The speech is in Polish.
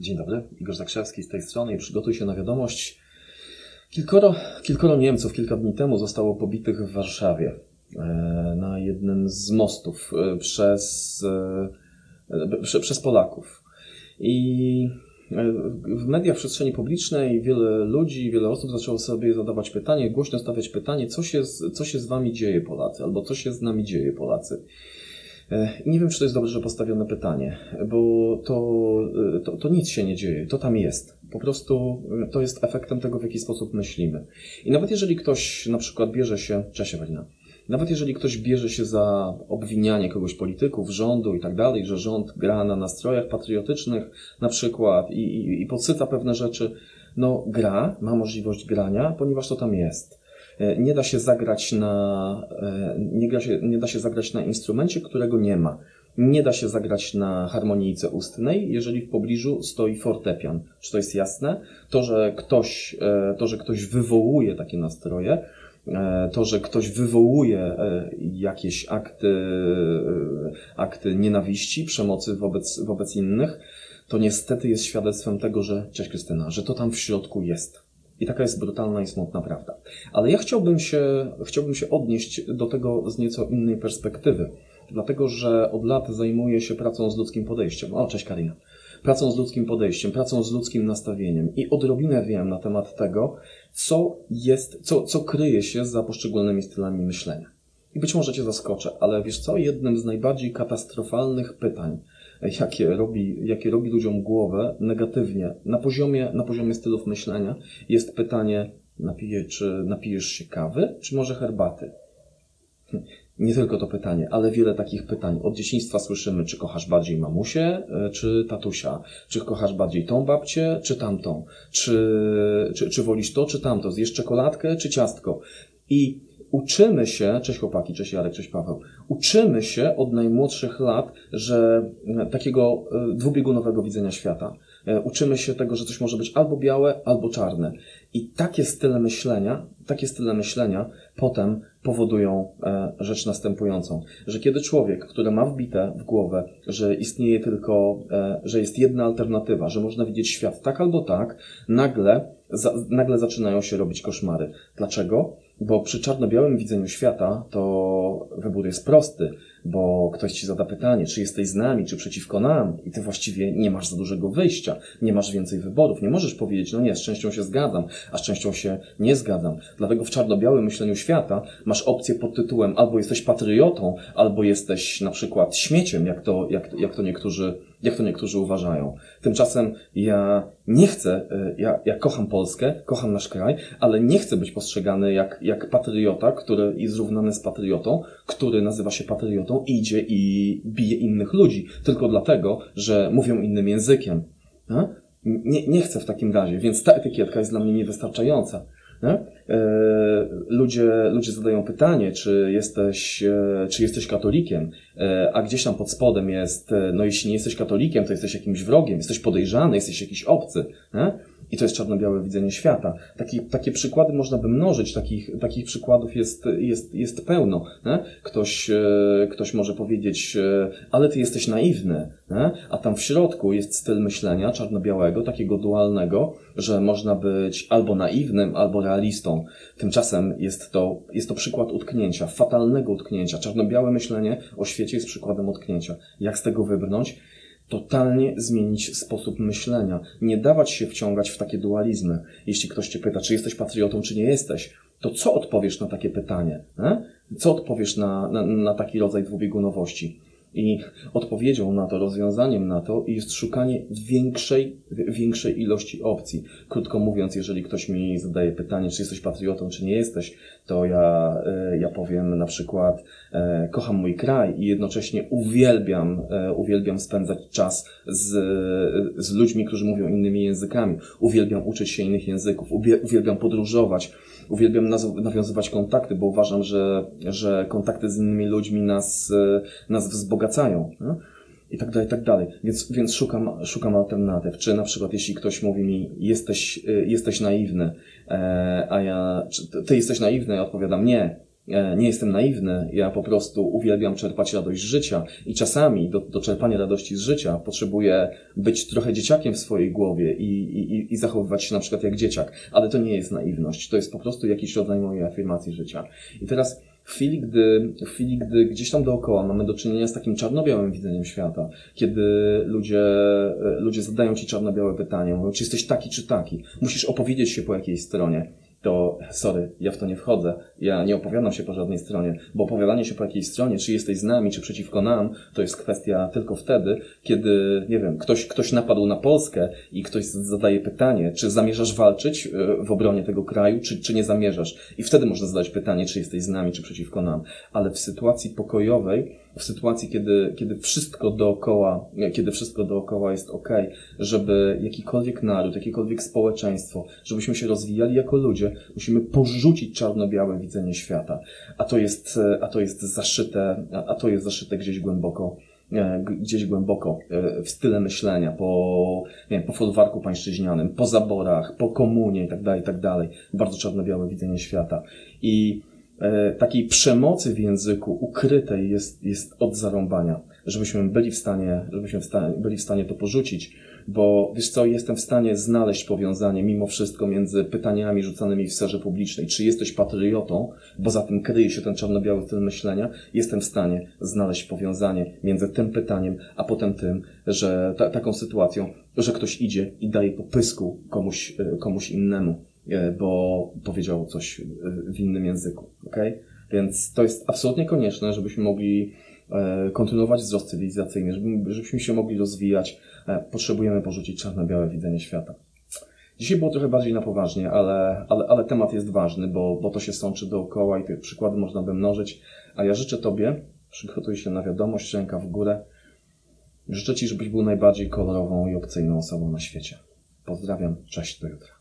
Dzień dobry, Igor Zakrzewski z tej strony i przygotuj się na wiadomość. Kilkoro, kilkoro Niemców kilka dni temu zostało pobitych w Warszawie e, na jednym z mostów e, przez, e, przez Polaków. I w mediach, w przestrzeni publicznej wiele ludzi, wiele osób zaczęło sobie zadawać pytanie, głośno stawiać pytanie, co się, co się z wami dzieje Polacy, albo co się z nami dzieje Polacy. E, I nie wiem, czy to jest dobrze postawione pytanie, bo to, e, to, to, nic się nie dzieje, to tam jest. Po prostu e, to jest efektem tego, w jaki sposób myślimy. I nawet jeżeli ktoś na przykład bierze się, cześć Ewelina, nawet jeżeli ktoś bierze się za obwinianie kogoś polityków, rządu i tak dalej, że rząd gra na nastrojach patriotycznych na przykład i, i, i podsyca pewne rzeczy, no gra, ma możliwość grania, ponieważ to tam jest. E, nie da się zagrać na, e, nie, się, nie da się zagrać na instrumencie, którego nie ma. Nie da się zagrać na harmonijce ustnej, jeżeli w pobliżu stoi fortepian. Czy to jest jasne? To, że ktoś, e, to, że ktoś wywołuje takie nastroje, to, że ktoś wywołuje jakieś akty, akty nienawiści, przemocy wobec, wobec innych, to niestety jest świadectwem tego, że, cześć Krystyna, że to tam w środku jest. I taka jest brutalna i smutna prawda. Ale ja chciałbym się, chciałbym się odnieść do tego z nieco innej perspektywy. Dlatego, że od lat zajmuję się pracą z ludzkim podejściem. O, cześć Karina. Pracą z ludzkim podejściem, pracą z ludzkim nastawieniem i odrobinę wiem na temat tego, co jest, co, co kryje się za poszczególnymi stylami myślenia. I być może Cię zaskoczę, ale wiesz co? Jednym z najbardziej katastrofalnych pytań, jakie robi, jakie robi ludziom głowę negatywnie na poziomie, na poziomie stylów myślenia, jest pytanie, napije, czy napijesz się kawy, czy może herbaty? Nie tylko to pytanie, ale wiele takich pytań. Od dzieciństwa słyszymy, czy kochasz bardziej mamusię, e, czy tatusia, czy kochasz bardziej tą babcię, czy tamtą, czy, czy, czy wolisz to, czy tamto, zjesz czekoladkę, czy ciastko. I uczymy się, cześć chłopaki, cześć Jarek, cześć Paweł, uczymy się od najmłodszych lat, że e, takiego e, dwubiegunowego widzenia świata. E, uczymy się tego, że coś może być albo białe, albo czarne. I takie style myślenia, takie style myślenia potem powodują rzecz następującą, że kiedy człowiek, który ma wbite w głowę, że istnieje tylko, że jest jedna alternatywa, że można widzieć świat tak albo tak, nagle, nagle zaczynają się robić koszmary. Dlaczego? Bo przy czarno-białym widzeniu świata to wybór jest prosty, bo ktoś ci zada pytanie, czy jesteś z nami, czy przeciwko nam, i ty właściwie nie masz za dużego wyjścia, nie masz więcej wyborów. Nie możesz powiedzieć, no nie, z częścią się zgadzam, a z częścią się nie zgadzam. Dlatego w czarno-białym myśleniu świata masz opcję pod tytułem albo jesteś patriotą, albo jesteś na przykład śmieciem, jak to, jak, jak to niektórzy jak to niektórzy uważają. Tymczasem ja nie chcę, e, ja, ja kocham Polskę, kocham nasz kraj, ale nie chcę być postrzegany jak, jak patriota, który jest zrównany z patriotą, który nazywa się patriotą, idzie i bije innych ludzi, tylko dlatego, że mówią innym językiem. Nie, nie chcę w takim razie, więc ta etykietka jest dla mnie niewystarczająca. E, ludzie, ludzie zadają pytanie, czy jesteś, e, czy jesteś katolikiem, e, a gdzieś tam pod spodem jest, no jeśli nie jesteś katolikiem, to jesteś jakimś wrogiem, jesteś podejrzany, jesteś jakiś obcy. Nie? I to jest czarno-białe widzenie świata. Taki, takie przykłady można by mnożyć, takich, takich przykładów jest, jest, jest pełno. Ktoś, ktoś może powiedzieć, ale ty jesteś naiwny, a tam w środku jest styl myślenia czarno-białego, takiego dualnego, że można być albo naiwnym, albo realistą. Tymczasem jest to, jest to przykład utknięcia, fatalnego utknięcia. Czarno-białe myślenie o świecie jest przykładem utknięcia. Jak z tego wybrnąć? Totalnie zmienić sposób myślenia. Nie dawać się wciągać w takie dualizmy. Jeśli ktoś cię pyta, czy jesteś patriotą, czy nie jesteś, to co odpowiesz na takie pytanie? E? Co odpowiesz na, na, na taki rodzaj dwubiegunowości? I odpowiedzią na to, rozwiązaniem na to jest szukanie większej, większej ilości opcji. Krótko mówiąc, jeżeli ktoś mi zadaje pytanie, czy jesteś patriotą, czy nie jesteś, to ja, e, ja powiem na przykład, e, kocham mój kraj i jednocześnie uwielbiam, e, uwielbiam spędzać czas z, z ludźmi, którzy mówią innymi językami. Uwielbiam uczyć się innych języków, uwielbiam podróżować uwielbiam nawiązywać kontakty, bo uważam, że, że kontakty z innymi ludźmi nas, e, nas wzbogacają. No? I tak dalej, i tak dalej. Więc, więc szukam, szukam alternatyw. Czy na przykład, jeśli ktoś mówi mi, jesteś, e, jesteś naiwny, e, a ja, czy ty jesteś naiwny, ja odpowiadam, nie, nie jestem naiwny, ja po prostu uwielbiam czerpać radość z życia. I czasami do, do czerpania radości z życia potrzebuję być trochę dzieciakiem w swojej głowie i, i, i zachowywać się na przykład jak dzieciak, ale to nie jest naiwność, to jest po prostu jakiś rodzaj mojej afirmacji życia. I teraz w chwili, gdy, w chwili, gdy gdzieś tam dookoła mamy do czynienia z takim czarno-białym widzeniem świata, kiedy ludzie, ludzie zadają ci czarno-białe pytanie, mówią, czy jesteś taki, czy taki, musisz opowiedzieć się po jakiejś stronie, to sorry, ja w to nie wchodzę. Ja nie opowiadam się po żadnej stronie, bo opowiadanie się po jakiejś stronie, czy jesteś z nami, czy przeciwko nam, to jest kwestia tylko wtedy, kiedy, nie wiem, ktoś, ktoś napadł na Polskę i ktoś zadaje pytanie, czy zamierzasz walczyć e, w obronie tego kraju, czy, czy nie zamierzasz. I wtedy można zadać pytanie, czy jesteś z nami, czy przeciwko nam. Ale w sytuacji pokojowej, w sytuacji, kiedy, kiedy wszystko dookoła, kiedy wszystko dookoła jest ok, żeby jakikolwiek naród, jakiekolwiek społeczeństwo, żebyśmy się rozwijali jako ludzie, musimy porzucić czarno-białe widzenie świata. A to jest, a to jest zaszyte, a to jest zaszyte gdzieś głęboko e, gdzieś głęboko e, w style myślenia, po, nie wiem, po folwarku pańszczyźnianym, po zaborach, po komunie i tak dalej, i tak. Bardzo czarno-białe widzenie świata. I takiej przemocy w języku ukrytej jest, jest od zarąbania, żebyśmy byli w stanie, żebyśmy w stanie, byli w stanie to porzucić, bo wiesz co, jestem w stanie znaleźć powiązanie mimo wszystko między pytaniami rzucanymi w sferze publicznej, czy jesteś patriotą, bo za tym kryje się ten czarno-biały styl myślenia, jestem w stanie znaleźć powiązanie między tym pytaniem, a potem tym, że ta, taką sytuacją, że ktoś idzie i daje po pysku komuś, e, komuś innemu. E, bo powiedział coś e, w innym języku. Okay? Więc to jest absolutnie konieczne, żebyśmy mogli e, kontynuować wzrost cywilizacyjny, żebyśmy się mogli rozwijać. Potrzebujemy porzucić czarno-białe widzenie świata. Dzisiaj było trochę bardziej na poważnie, ale, ale, ale temat jest ważny, bo, bo to się sączy dookoła i te przykłady można by mnożyć. A ja życzę Tobie, przygotuj się na wiadomość, ręka w górę. Życzę Ci, żebyś był najbardziej kolorową i opcyjną osobą na świecie. Pozdrawiam, cześć, do jutra.